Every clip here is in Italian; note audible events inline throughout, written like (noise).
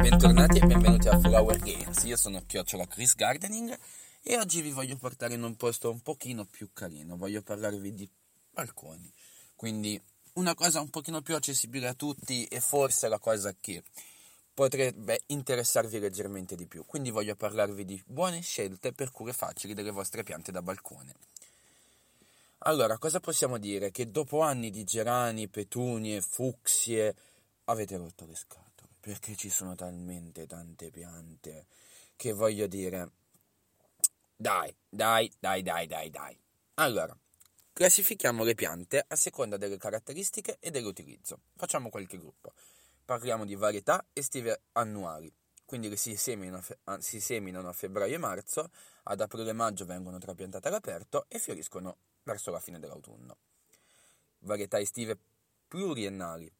bentornati e (laughs) benvenuti a Flower Games. Io sono Chiocciola Chris Gardening e oggi vi voglio portare in un posto un pochino più carino. Voglio parlarvi di balconi. Quindi una cosa un pochino più accessibile a tutti e forse la cosa che potrebbe interessarvi leggermente di più. Quindi voglio parlarvi di buone scelte per cure facili delle vostre piante da balcone. Allora, cosa possiamo dire? Che dopo anni di gerani, petunie, fucsie, avete rotto le scatole perché ci sono talmente tante piante che voglio dire, dai, dai, dai, dai, dai, dai. Allora, classifichiamo le piante a seconda delle caratteristiche e dell'utilizzo. Facciamo qualche gruppo. Parliamo di varietà estive annuali, quindi si seminano, si seminano a febbraio e marzo, ad aprile e maggio vengono trapiantate all'aperto e fioriscono verso la fine dell'autunno. Varietà estive pluriennali,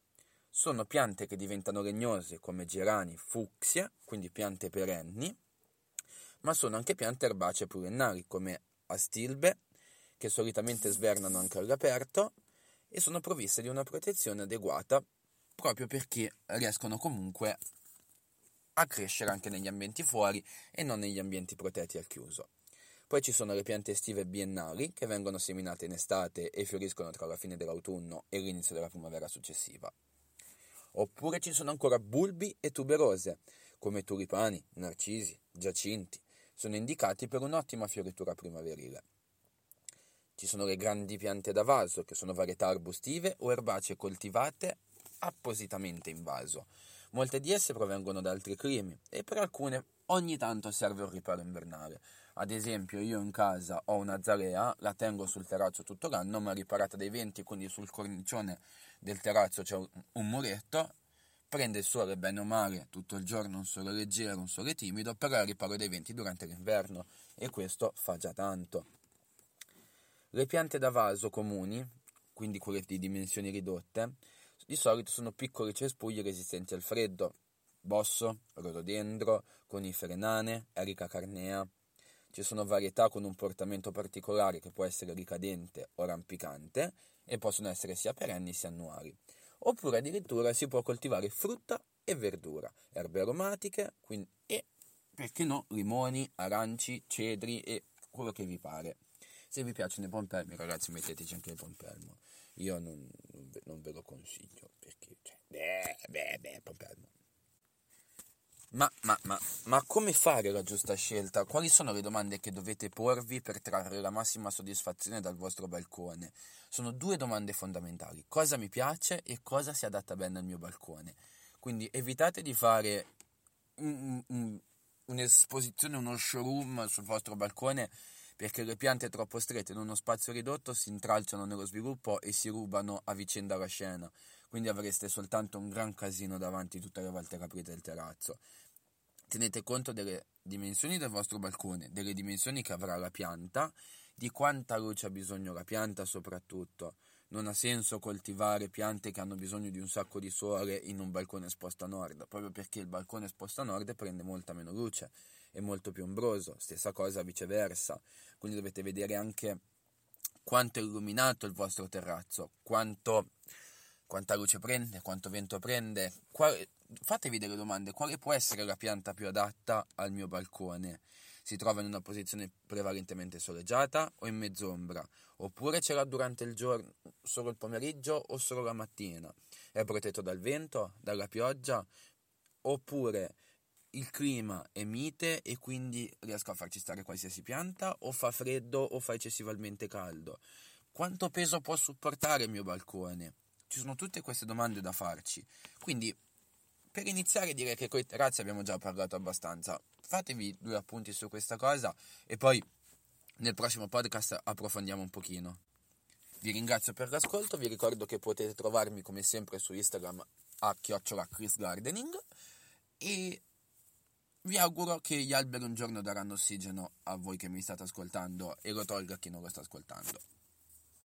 sono piante che diventano legnose come gerani, fucsia, quindi piante perenni, ma sono anche piante erbacee pluriennali come astilbe, che solitamente svernano anche all'aperto e sono provviste di una protezione adeguata proprio perché riescono comunque a crescere anche negli ambienti fuori e non negli ambienti protetti al chiuso. Poi ci sono le piante estive biennali che vengono seminate in estate e fioriscono tra la fine dell'autunno e l'inizio della primavera successiva. Oppure ci sono ancora bulbi e tuberose, come tulipani, narcisi, giacinti. Sono indicati per un'ottima fioritura primaverile. Ci sono le grandi piante da vaso, che sono varietà arbustive o erbacee coltivate appositamente in vaso. Molte di esse provengono da altri climi e per alcune ogni tanto serve un riparo invernale. Ad esempio, io in casa ho una zalea, la tengo sul terrazzo tutto l'anno, ma riparata dai venti, quindi sul cornicione del terrazzo c'è un muretto, prende il sole bene o male tutto il giorno, un sole leggero, un sole timido, però è riparo dai venti durante l'inverno e questo fa già tanto. Le piante da vaso comuni, quindi quelle di dimensioni ridotte, di solito sono piccoli cespugli resistenti al freddo, bosso, rododendro, conifere nane, erica carnea. Ci sono varietà con un portamento particolare che può essere ricadente o rampicante e possono essere sia perenni sia annuali. Oppure addirittura si può coltivare frutta e verdura, erbe aromatiche quindi, e, perché no, limoni, aranci, cedri e quello che vi pare. Se vi piacciono i pompelmi, ragazzi, metteteci anche il pompelmo. Io non, non, ve lo consiglio perché, cioè, beh, beh, beh, pompelmo. Ma, ma, ma, ma, come fare la giusta scelta? Quali sono le domande che dovete porvi per trarre la massima soddisfazione dal vostro balcone? Sono due domande fondamentali. Cosa mi piace e cosa si adatta bene al mio balcone? Quindi evitate di fare un, un, un'esposizione, uno showroom sul vostro balcone perché le piante troppo strette in uno spazio ridotto si intralciano nello sviluppo e si rubano a vicenda la scena quindi avreste soltanto un gran casino davanti tutte le volte che aprite il terrazzo. Tenete conto delle dimensioni del vostro balcone, delle dimensioni che avrà la pianta, di quanta luce ha bisogno la pianta soprattutto. Non ha senso coltivare piante che hanno bisogno di un sacco di sole in un balcone esposto a nord, proprio perché il balcone esposto a nord prende molta meno luce, è molto più ombroso, stessa cosa viceversa. Quindi dovete vedere anche quanto è illuminato il vostro terrazzo, quanto quanta luce prende, quanto vento prende. Qual... Fatevi delle domande, quale può essere la pianta più adatta al mio balcone? Si trova in una posizione prevalentemente soleggiata o in mezz'ombra? Oppure ce l'ha durante il giorno, solo il pomeriggio o solo la mattina? È protetto dal vento, dalla pioggia? Oppure il clima è mite e quindi riesco a farci stare qualsiasi pianta? O fa freddo o fa eccessivamente caldo? Quanto peso può supportare il mio balcone? Ci sono tutte queste domande da farci. Quindi, per iniziare, direi che con i terrazzi abbiamo già parlato abbastanza. Fatevi due appunti su questa cosa e poi nel prossimo podcast approfondiamo un pochino. Vi ringrazio per l'ascolto, vi ricordo che potete trovarmi come sempre su Instagram a chiocciola Chris Gardening e vi auguro che gli alberi un giorno daranno ossigeno a voi che mi state ascoltando e lo tolga a chi non lo sta ascoltando.